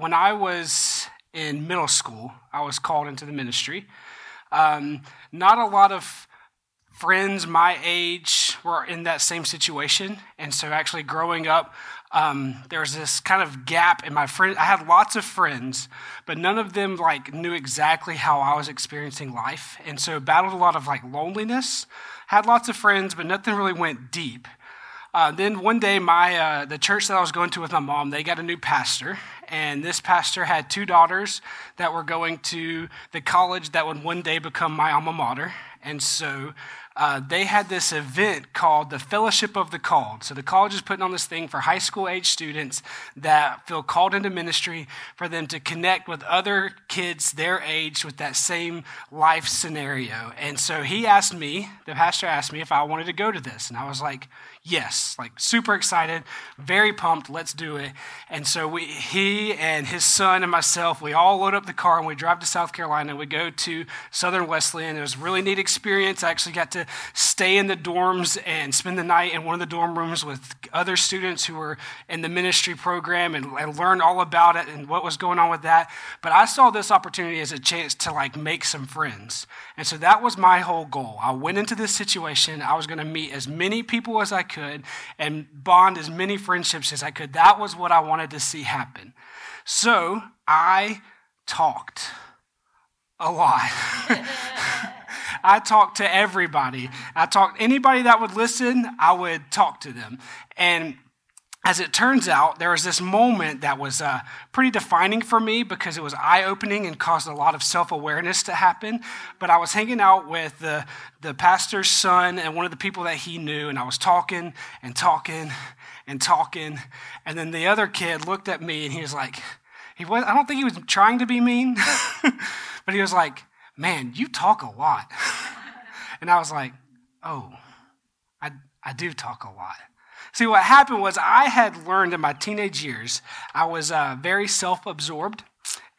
When I was in middle school, I was called into the ministry. Um, not a lot of friends my age were in that same situation. And so, actually, growing up, um, there was this kind of gap in my friend. I had lots of friends, but none of them like knew exactly how I was experiencing life, and so battled a lot of like loneliness. Had lots of friends, but nothing really went deep. Uh, then one day, my uh, the church that I was going to with my mom, they got a new pastor, and this pastor had two daughters that were going to the college that would one day become my alma mater. And so uh, they had this event called the Fellowship of the Called. So the college is putting on this thing for high school age students that feel called into ministry for them to connect with other kids their age with that same life scenario. And so he asked me, the pastor asked me if I wanted to go to this. And I was like, yes, like super excited, very pumped, let's do it. And so we, he and his son and myself, we all load up the car and we drive to South Carolina. We go to Southern Wesleyan. It was a really neat experience. I actually got to stay in the dorms and spend the night in one of the dorm rooms with other students who were in the ministry program and, and learn all about it and what was going on with that. But I saw this opportunity as a chance to like make some friends. And so that was my whole goal. I went into this situation. I was going to meet as many people as I could and bond as many friendships as I could. That was what I wanted to see happen. So I talked a lot. I talked to everybody. I talked anybody that would listen, I would talk to them. And as it turns out, there was this moment that was uh, pretty defining for me because it was eye opening and caused a lot of self awareness to happen. But I was hanging out with the, the pastor's son and one of the people that he knew, and I was talking and talking and talking. And then the other kid looked at me and he was like, he was, I don't think he was trying to be mean, but he was like, Man, you talk a lot. and I was like, Oh, I, I do talk a lot. See, what happened was I had learned in my teenage years, I was uh, very self absorbed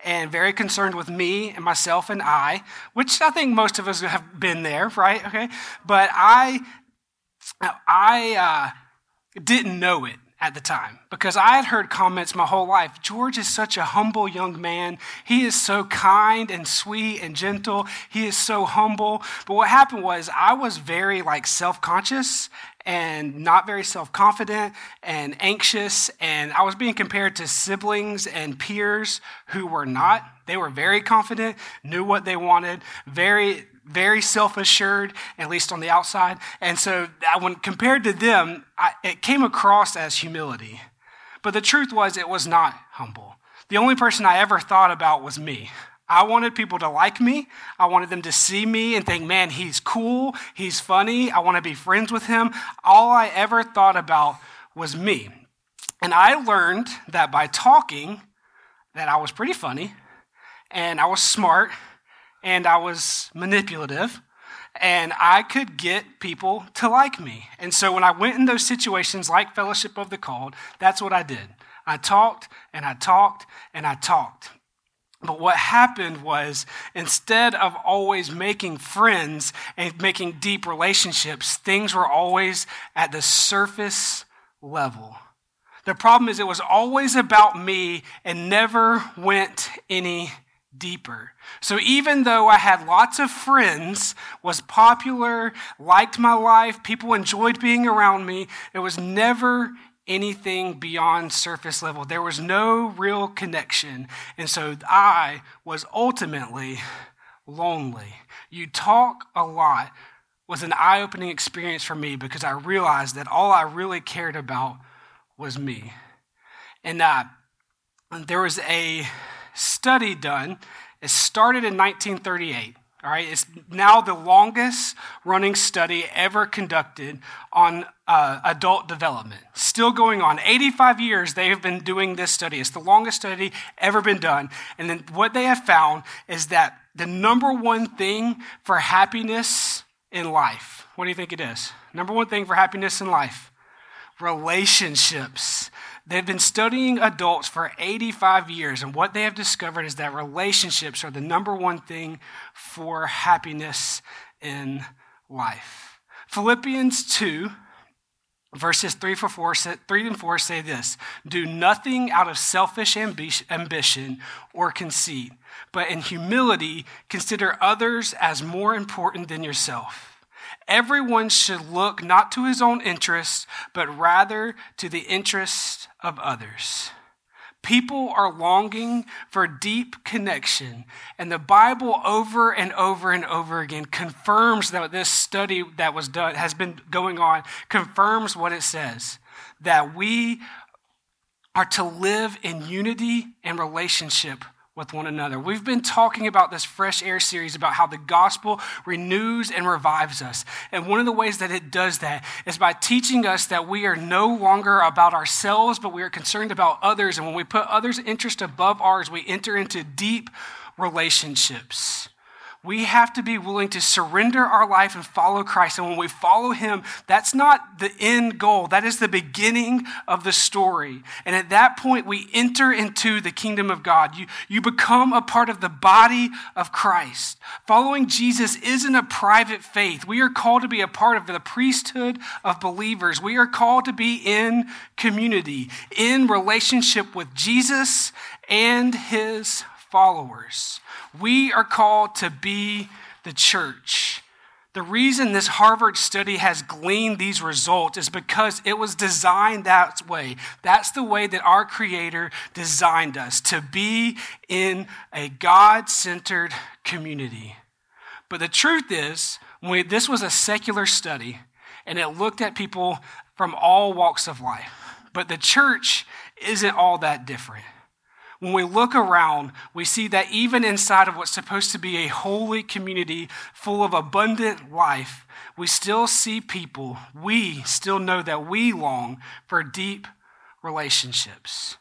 and very concerned with me and myself and I, which I think most of us have been there, right? Okay. But I, I uh, didn't know it at the time because I had heard comments my whole life. George is such a humble young man. He is so kind and sweet and gentle. He is so humble. But what happened was I was very like self-conscious and not very self-confident and anxious and I was being compared to siblings and peers who were not. They were very confident, knew what they wanted, very very self assured, at least on the outside. And so when compared to them, I, it came across as humility. But the truth was, it was not humble. The only person I ever thought about was me. I wanted people to like me. I wanted them to see me and think, man, he's cool. He's funny. I want to be friends with him. All I ever thought about was me. And I learned that by talking, that I was pretty funny and I was smart and I was manipulative and I could get people to like me. And so when I went in those situations like Fellowship of the Called, that's what I did. I talked and I talked and I talked. But what happened was instead of always making friends and making deep relationships, things were always at the surface level. The problem is it was always about me and never went any deeper. So even though I had lots of friends, was popular, liked my life, people enjoyed being around me, it was never anything beyond surface level. There was no real connection. And so I was ultimately lonely. You talk a lot was an eye opening experience for me because I realized that all I really cared about was me. And uh, there was a study done. It started in 1938. All right, it's now the longest running study ever conducted on uh, adult development. Still going on. 85 years they have been doing this study. It's the longest study ever been done. And then what they have found is that the number one thing for happiness in life, what do you think it is? Number one thing for happiness in life? Relationships. They've been studying adults for 85 years, and what they have discovered is that relationships are the number one thing for happiness in life. Philippians 2, verses 3, for 4, 3 and 4 say this Do nothing out of selfish ambition or conceit, but in humility consider others as more important than yourself. Everyone should look not to his own interests, but rather to the interest of others. People are longing for deep connection. And the Bible over and over and over again confirms that this study that was done has been going on, confirms what it says that we are to live in unity and relationship with one another. We've been talking about this Fresh Air series about how the gospel renews and revives us. And one of the ways that it does that is by teaching us that we are no longer about ourselves, but we are concerned about others. And when we put others' interest above ours, we enter into deep relationships. We have to be willing to surrender our life and follow Christ. And when we follow Him, that's not the end goal. That is the beginning of the story. And at that point, we enter into the kingdom of God. You, you become a part of the body of Christ. Following Jesus isn't a private faith. We are called to be a part of the priesthood of believers. We are called to be in community, in relationship with Jesus and His followers. We are called to be the church. The reason this Harvard study has gleaned these results is because it was designed that way. That's the way that our Creator designed us to be in a God centered community. But the truth is, we, this was a secular study and it looked at people from all walks of life. But the church isn't all that different. When we look around, we see that even inside of what's supposed to be a holy community full of abundant life, we still see people, we still know that we long for deep relationships.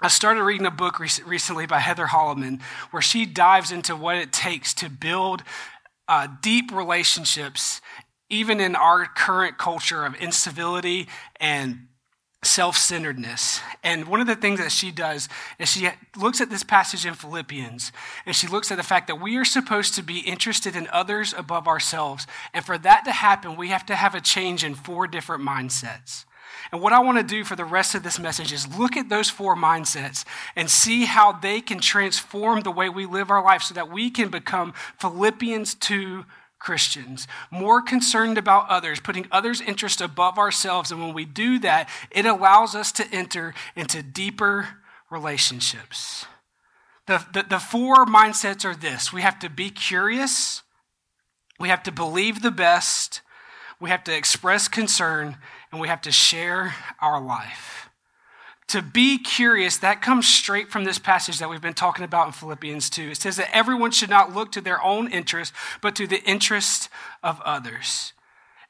I started reading a book recently by Heather Holleman where she dives into what it takes to build uh, deep relationships, even in our current culture of incivility and self centeredness. And one of the things that she does is she looks at this passage in Philippians and she looks at the fact that we are supposed to be interested in others above ourselves. And for that to happen, we have to have a change in four different mindsets. And what I want to do for the rest of this message is look at those four mindsets and see how they can transform the way we live our life so that we can become Philippians 2 Christians, more concerned about others, putting others' interest above ourselves. And when we do that, it allows us to enter into deeper relationships. The, the, the four mindsets are this. We have to be curious, we have to believe the best, we have to express concern, and we have to share our life to be curious, that comes straight from this passage that we've been talking about in Philippians 2. It says that everyone should not look to their own interest, but to the interest of others.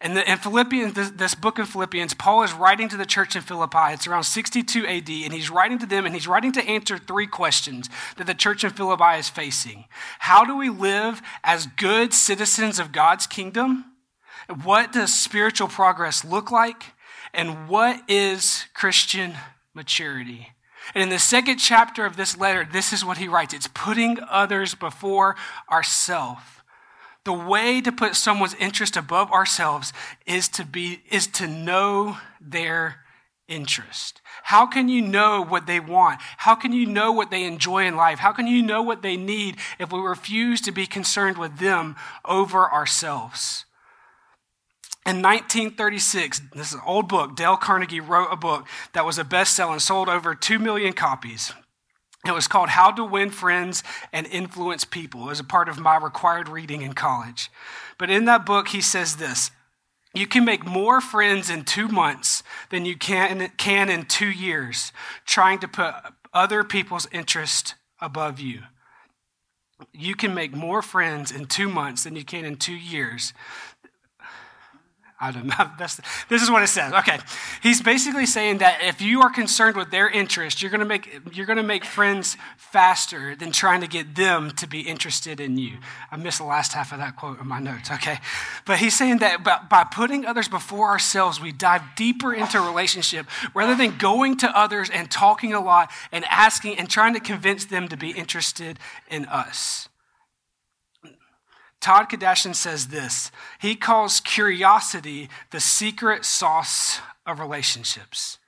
And in Philippians, this, this, book of Philippians, Paul is writing to the church in Philippi. It's around 62 AD, and he's writing to them, and he's writing to answer three questions that the church in Philippi is facing. How do we live as good citizens of God's kingdom? What does spiritual progress look like? And what is Christian maturity. And in the second chapter of this letter, this is what he writes it's putting others before ourselves. The way to put someone's interest above ourselves is to be is to know their interest. How can you know what they want? How can you know what they enjoy in life? How can you know what they need if we refuse to be concerned with them over ourselves? In 1936, this is an old book, Dale Carnegie wrote a book that was a bestseller and sold over 2 million copies. It was called How to Win Friends and Influence People. It was a part of my required reading in college. But in that book, he says this You can make more friends in two months than you can, can in two years, trying to put other people's interest above you. You can make more friends in two months than you can in two years. Know. That's, this is what it says. Okay. He's basically saying that if you are concerned with their interest, you're going to make, you're going to make friends faster than trying to get them to be interested in you. I missed the last half of that quote in my notes. Okay. But he's saying that by putting others before ourselves, we dive deeper into relationship rather than going to others and talking a lot and asking and trying to convince them to be interested in us. Todd Kashdan says this He calls curiosity the secret sauce of relationships.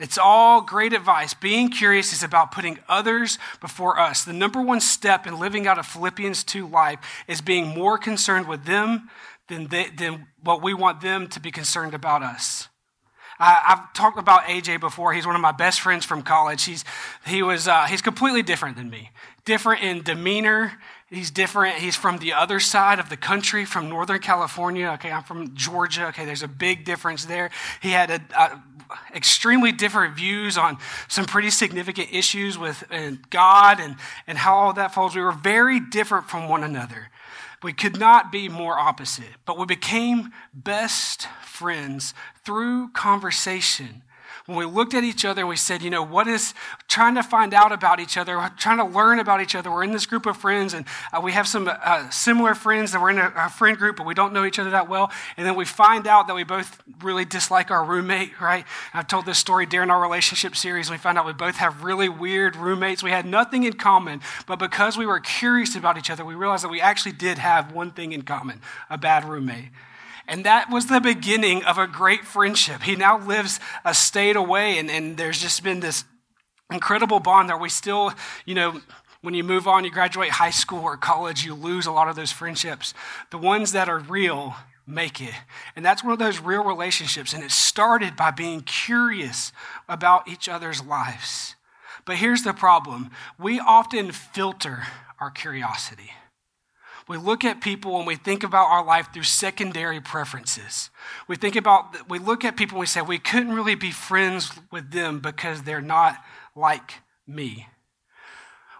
It's all great advice. Being curious is about putting others before us. The number one step in living out a Philippians 2 life is being more concerned with them than, they, than what we want them to be concerned about us. I, have talked about AJ before. He's one of my best friends from college. He's, he was, uh, he's completely different than me. Different in demeanor, He's different. He's from the other side of the country, from Northern California. Okay, I'm from Georgia. Okay, there's a big difference there. He had a, a extremely different views on some pretty significant issues with God and, and how all that falls. We were very different from one another. We could not be more opposite, but we became best friends through conversation when we looked at each other and we said, you know, what is trying to find out about each other, trying to learn about each other. We're in this group of friends, and uh, we have some uh, similar friends that we're in a, a, friend group, but we don't know each other that well. And then we find out that we both really dislike our roommate, right? I've told this story during our relationship series. We found out we both have really weird roommates. We had nothing in common, but because we were curious about each other, we realized that we actually did have one thing in common a bad roommate. And that was the beginning of a great friendship. He now lives a state away, and, and there's just been this incredible bond that we still, you know, when you move on, you graduate high school or college, you lose a lot of those friendships. The ones that are real make it. And that's one of those real relationships. And it started by being curious about each other's lives. But here's the problem we often filter our curiosity. We look at people and we think about our life through secondary preferences. We think about, we look at people and we say, we couldn't really be friends with them because they're not like me.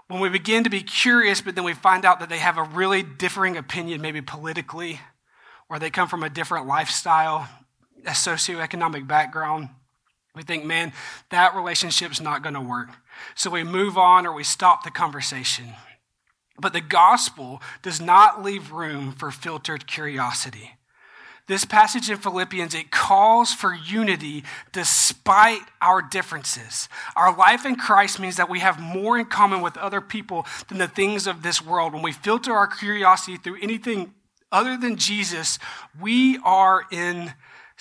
When we begin to be curious, but then we find out that they have a really differing opinion, maybe politically, or they come from a different lifestyle, a socioeconomic background, we think, man, that relationship's not going to work. So we move on or we stop the conversation. But the gospel does not leave room for filtered curiosity. This passage in Philippians, it calls for unity despite our differences. Our life in Christ means that we have more in common with other people than the things of this world. When we filter our curiosity through anything other than Jesus, we are in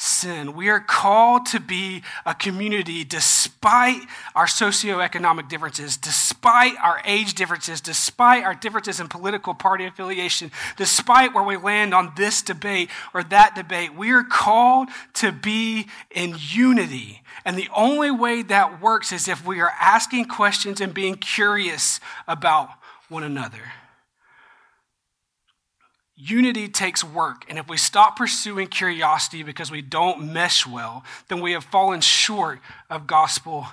sin. We are called to be a community despite our socioeconomic differences, despite our age differences, despite our differences in political party affiliation, despite where we land on this debate or that debate. We are called to be in unity. And the only way that works is if we are asking questions and being curious about one another. Unity takes work, and if we stop pursuing curiosity because we don't mesh well, then we have fallen short of gospel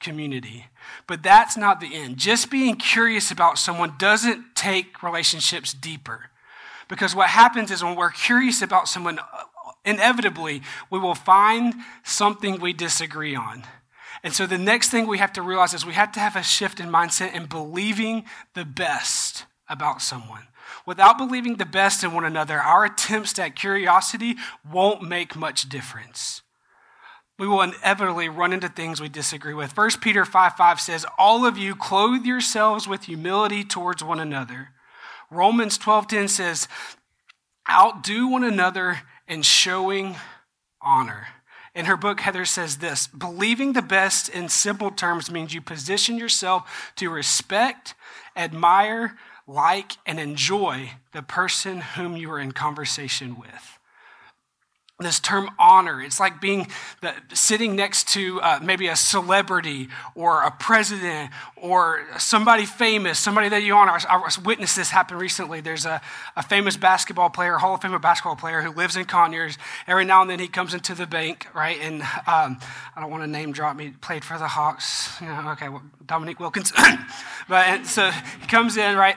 community. But that's not the end. Just being curious about someone doesn't take relationships deeper. Because what happens is when we're curious about someone, uh, inevitably, we will find something we disagree on. And so the next thing we have to realize is we have to have a shift in mindset and believing the best about someone. Without believing the best in one another, our attempts at curiosity won't make much difference. we will inevitably run into things we disagree with. 1 Peter 5 5 says, All of you clothe yourselves with humility towards one another. Romans 12:10 says, Outdo one another in showing honor. In her book, Heather says this believing the best in simple terms means you position yourself to respect, admire, like, and enjoy the person whom you are in conversation with. This term honor it's like being the, sitting next to uh, maybe a celebrity or a president or somebody famous somebody that you honor. I, I witnessed this happen recently. There's a, a famous basketball player hall of fame basketball player who lives in conyers. Every now and then he comes into the bank right? And um, i don't want to name drop me played for the hawks you know, okay well, dominique wilkins. But so he comes in right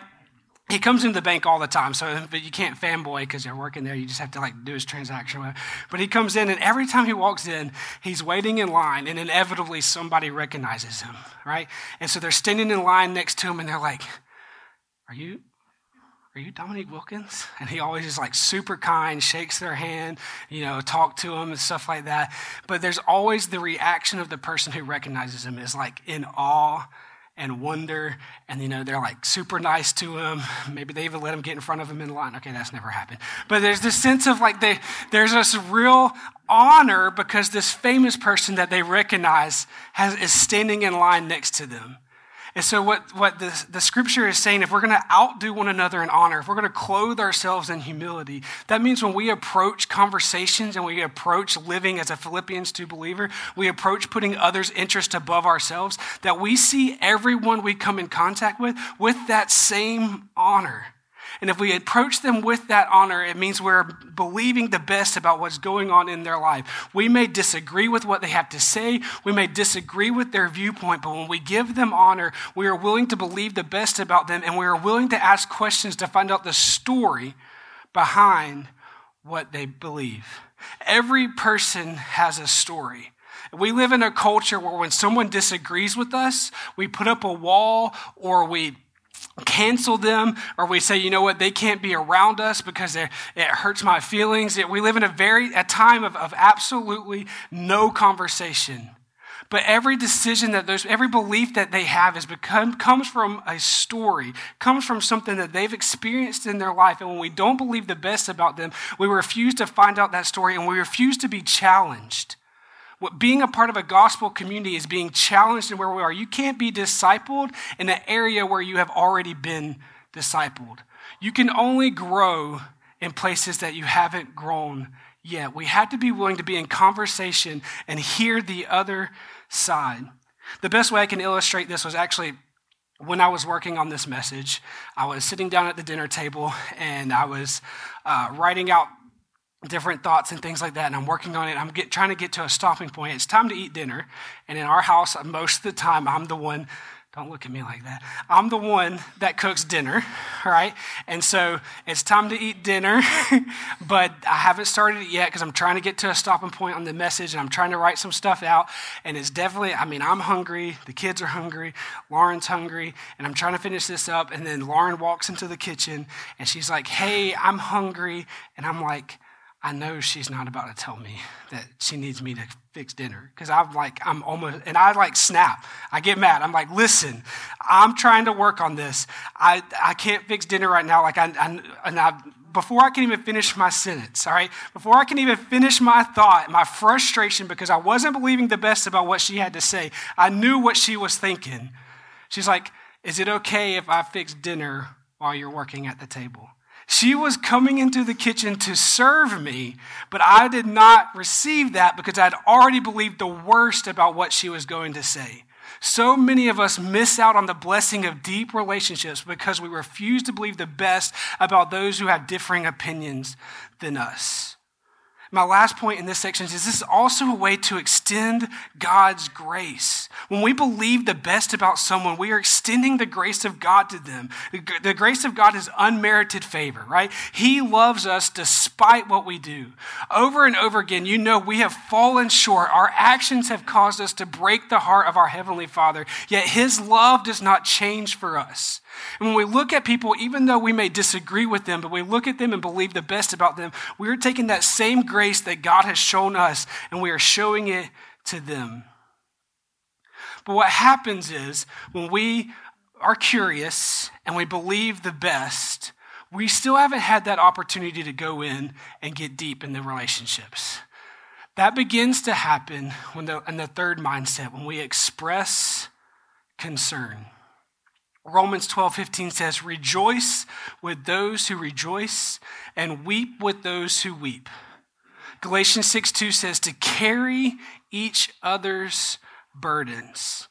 he comes into the bank all the time, so but you can't fanboy because you're working there. You just have to like do his transaction. But he comes in, and every time he walks in, he's waiting in line, and inevitably somebody recognizes him, right? And so they're standing in line next to him, and they're like, "Are you, are you Dominique Wilkins?" And he always is like super kind, shakes their hand, you know, talk to them and stuff like that. But there's always the reaction of the person who recognizes him is like in awe and wonder. And, you know, they're like super nice to him. Maybe they even let him get in front of him in line. Okay, that's never happened. But there's this sense of like they, there's this real honor because this famous person that they recognize has, is standing in line next to them. And so, what, what the, the scripture is saying, if we're going to outdo one another in honor, if we're going to clothe ourselves in humility, that means when we approach conversations and we approach living as a Philippians 2 believer, we approach putting others' interest above ourselves, that we see everyone we come in contact with with that same honor. And if we approach them with that honor, it means we're believing the best about what's going on in their life. We may disagree with what they have to say, we may disagree with their viewpoint, but when we give them honor, we are willing to believe the best about them and we are willing to ask questions to find out the story behind what they believe. Every person has a story. We live in a culture where when someone disagrees with us, we put up a wall or we cancel them or we say you know what? They can't be around us because it hurts my feelings. We live in a very a time of, of absolutely no conversation. But every decision that there's every belief that they have is become comes from a story comes from something that they've experienced in their life. And when we don't believe the best about them we refuse to find out that story and we refuse to be challenged what being a part of a gospel community is being challenged in where we are. You can't be discipled in an area where you have already been discipled. You can only grow in places that you haven't grown yet. We have to be willing to be in conversation and hear the other side. The best way I can illustrate this was actually when I was working on this message. I was sitting down at the dinner table and I was uh, writing out different thoughts and things like that, and I'm working on it. I'm get, trying to get to a stopping point. It's time to eat dinner, and in our house, most of the time, I'm the one. Don't look at me like that. I'm the one that cooks dinner, right? And so it's time to eat dinner, but I haven't started it yet because I'm trying to get to a stopping point on the message and I'm trying to write some stuff out. And it's definitely, I mean, I'm hungry, the kids are hungry, Lauren's hungry, and I'm trying to finish this up. And then Lauren walks into the kitchen and she's like, Hey, I'm hungry. And I'm like, I know she's not about to tell me that she needs me to fix dinner because I'm like, I'm almost, and I like snap. I get mad. I'm like, listen, I'm trying to work on this. I, I can't fix dinner right now. Like, I, I, and I, before I can even finish my sentence, all right, before I can even finish my thought, my frustration because I wasn't believing the best about what she had to say, I knew what she was thinking. She's like, is it okay if I fix dinner while you're working at the table? She was coming into the kitchen to serve me, but I did not receive that because I'd already believed the worst about what she was going to say. So many of us miss out on the blessing of deep relationships because we refuse to believe the best about those who have differing opinions than us. My last point in this section is this is also a way to extend God's grace. When we believe the best about someone, we are extending the grace of God to them. The grace of God is unmerited favor, right? He loves us despite what we do. Over and over again, you know we have fallen short. Our actions have caused us to break the heart of our Heavenly Father, yet His love does not change for us. And when we look at people, even though we may disagree with them, but we look at them and believe the best about them, we're taking that same grace grace that God has shown us, and we are showing it to them. But what happens is when we are curious and we believe the best, we still haven't had that opportunity to go in and get deep in the relationships. That begins to happen when the, in the third mindset, when we express concern. Romans 12, 15 says, Rejoice with those who rejoice and weep with those who weep. Galatians 6, 2 says, To carry each other's burdens.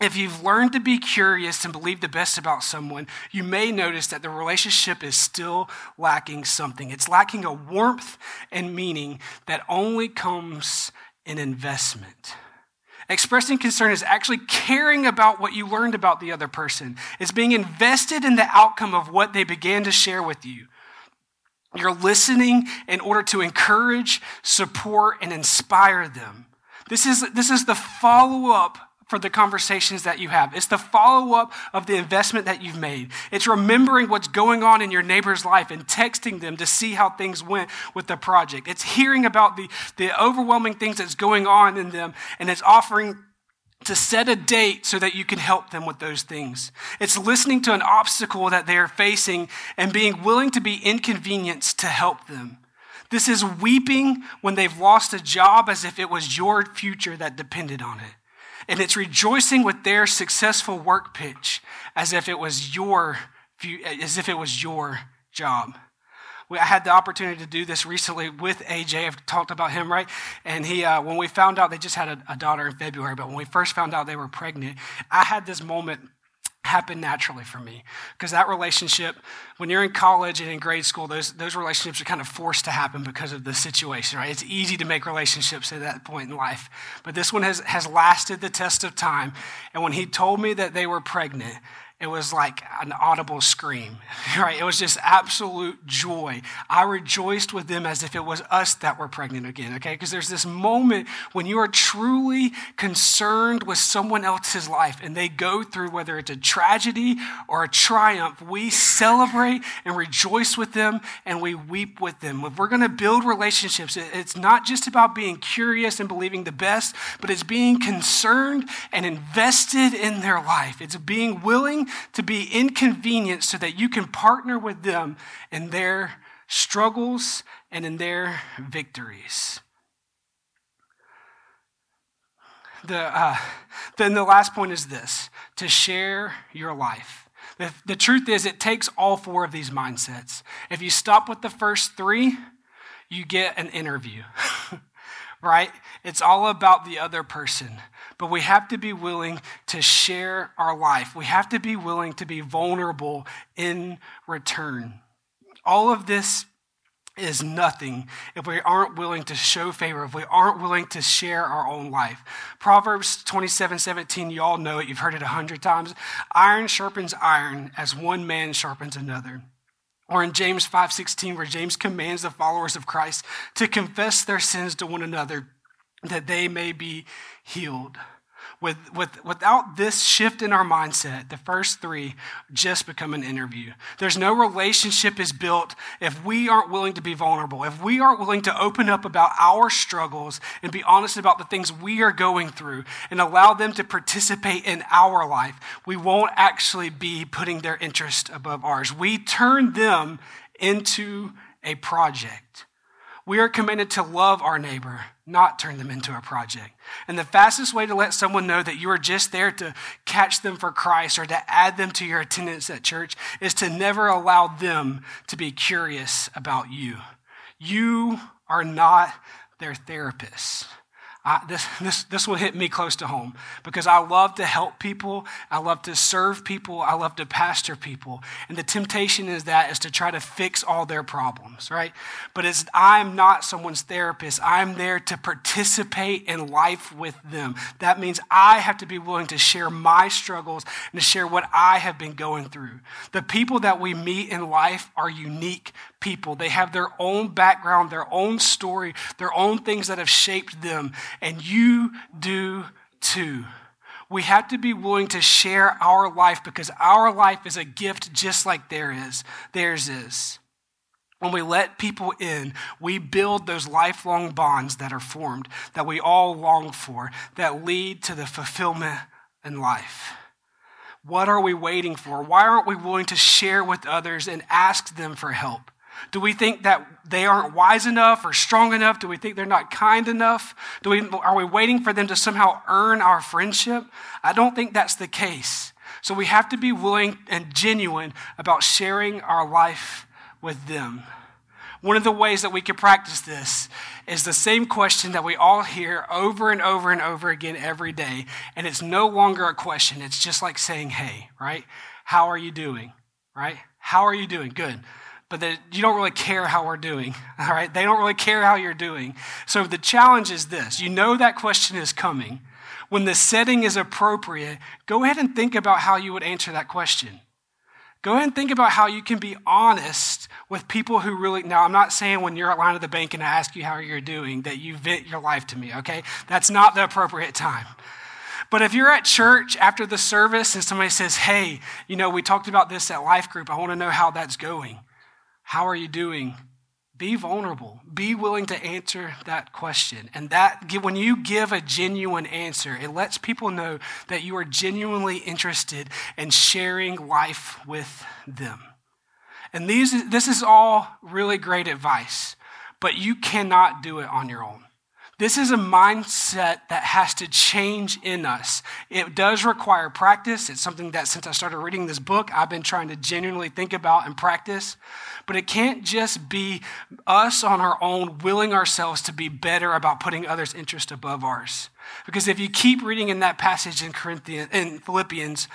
If you've learned to be curious and believe the best about someone, you may notice that the relationship is still lacking something. It's lacking a warmth and meaning that only comes in investment. Expressing concern is actually caring about what you learned about the other person. It's being invested in the outcome of what they began to share with you. You're listening in order to encourage, support, and inspire them. This is, this is the follow up for the conversations that you have. It's the follow up of the investment that you've made. It's remembering what's going on in your neighbor's life and texting them to see how things went with the project. It's hearing about the, the overwhelming things that's going on in them and it's offering to set a date so that you can help them with those things. It's listening to an obstacle that they are facing and being willing to be inconvenienced to help them. This is weeping when they've lost a job as if it was your future that depended on it and it's rejoicing with their successful work pitch as if it was your as if it was your job. I had the opportunity to do this recently with AJ. I've talked about him, right? And he, uh, when we found out they just had a, a daughter in February, but when we first found out they were pregnant, I had this moment happen naturally for me. Because that relationship when you're in college and in grade school those, those relationships are kind of forced to happen because of the situation right? It's easy to make relationships at that point in life. But this one has, has lasted the test of time. And when he told me that they were pregnant it was like an audible scream, right? It was just absolute joy. I rejoiced with them as if it was us that were pregnant again, okay? Because there's this moment when you are truly concerned with someone else's life and they go through whether it's a tragedy or a triumph, we celebrate and rejoice with them and we weep with them. If we're going to build relationships, it's not just about being curious and believing the best, but it's being concerned and invested in their life. It's being willing to be inconvenienced so that you can partner with them in their struggles and in their victories. The, uh, then the last point is this to share your life. The, the truth is, it takes all four of these mindsets. If you stop with the first three, you get an interview, right? It's all about the other person but we have to be willing to share our life. We have to be willing to be vulnerable in return. All of this is nothing if we aren't willing to show favor, if we aren't willing to share our own life. Proverbs 27 17, you all know it, you've heard it a hundred times. Iron sharpens iron as one man sharpens another. Or in James 5:16 where James commands the followers of Christ to confess their sins to one another that they may be healed. With, with, without this shift in our mindset, the first three just become an interview. There's no relationship is built if we aren't willing to be vulnerable, if we aren't willing to open up about our struggles and be honest about the things we are going through and allow them to participate in our life. We won't actually be putting their interest above ours. We turn them into a project. We are committed to love our neighbor, not turn them into a project. And the fastest way to let someone know that you are just there to catch them for Christ or to add them to your attendance at church is to never allow them to be curious about you. You are not their therapist. I, this, this, this will hit me close to home because I love to help people. I love to serve people. I love to pastor people. And the temptation is that is to try to fix all their problems, right? But it's, I'm not someone's therapist. I'm there to participate in life with them. That means I have to be willing to share my struggles and to share what I have been going through. The people that we meet in life are unique people. They have their own background, their own story, their own things that have shaped them and you do too. We have to be willing to share our life because our life is a gift just like there is, theirs is. When we let people in, we build those lifelong bonds that are formed, that we all long for, that lead to the fulfillment in life. What are we waiting for? Why aren't we willing to share with others and ask them for help? Do we think that they aren't wise enough or strong enough? Do we think they're not kind enough? Do we, are we waiting for them to somehow earn our friendship? I don't think that's the case. So we have to be willing and genuine about sharing our life with them. One of the ways that we can practice this is the same question that we all hear over and over and over again every day. And it's no longer a question, it's just like saying, hey, right? How are you doing? Right? How are you doing? Good. But the, you don't really care how we're doing, all right? They don't really care how you're doing. So the challenge is this you know that question is coming. When the setting is appropriate, go ahead and think about how you would answer that question. Go ahead and think about how you can be honest with people who really. Now, I'm not saying when you're at line at the bank and I ask you how you're doing that you vent your life to me, okay? That's not the appropriate time. But if you're at church after the service and somebody says, hey, you know, we talked about this at Life Group, I want to know how that's going. How are you doing? Be vulnerable. Be willing to answer that question. And that when you give a genuine answer, it lets people know that you are genuinely interested in sharing life with them. And these, this is all really great advice, but you cannot do it on your own. This is a mindset that has to change in us. It does require practice. It's something that since I started reading this book, I've been trying to genuinely think about and practice. But it can't just be us on our own willing ourselves to be better about putting others' interest above ours. Because if you keep reading in that passage in Corinthians in Philippians,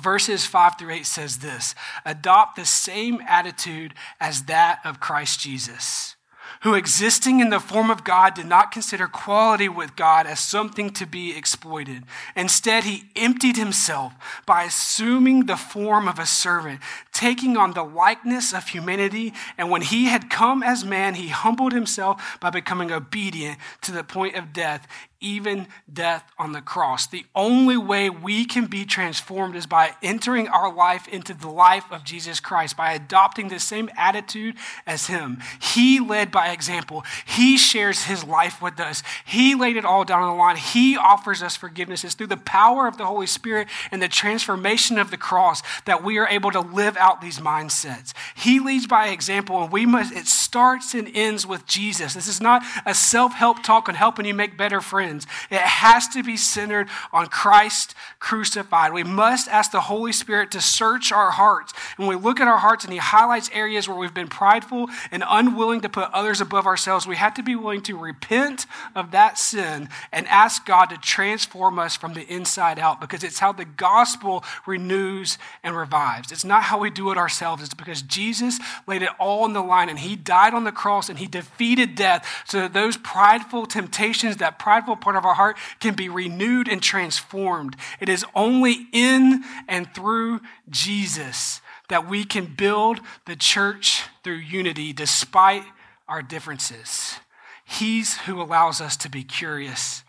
verses 5 through 8 says this adopt the same attitude as that of Christ Jesus who existing in the form of God did not consider equality with God as something to be exploited. Instead, he emptied himself by assuming the form of a servant, taking on the likeness of humanity. And when he had come as man, he humbled himself by becoming obedient to the point of death, even death on the cross. The only way we can be transformed is by entering our life into the life of Jesus Christ, by adopting the same attitude as Him. He led by example, He shares His life with us. He laid it all down on the line. He offers us forgiveness. It's through the power of the Holy Spirit and the transformation of the cross that we are able to live out these mindsets. He leads by example, and we must, it starts and ends with Jesus. This is not a self help talk on helping you make better friends It has to be centered on Christ crucified. We must ask the Holy Spirit to search our hearts. And when we look at our hearts and He highlights areas where we've been prideful and unwilling to put others above ourselves, we have to be willing to repent of that sin and ask God to transform us from the inside out because it's how the gospel renews and revives. It's not how we do it ourselves, it's because Jesus laid it all on the line and He died on the cross and He defeated death so that those prideful temptations, that prideful part of our heart can be renewed and transformed. It is only in and through Jesus that we can build the church through unity despite our differences. He's who allows us to be curious,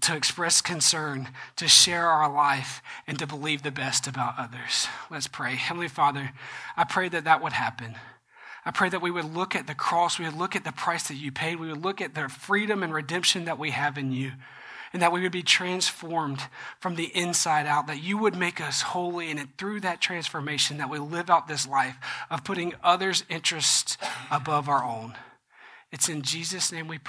to express concern, to share our life, and to believe the best about others. Let's pray. Heavenly Father, I pray that that would happen. I pray that we would look at the cross, we would look at the price that you paid, we would look at the freedom and redemption that we have in you, and that we would be transformed from the inside out, that you would make us holy, and through that transformation, that we live out this life of putting others' interests above our own. It's in Jesus' name we pray.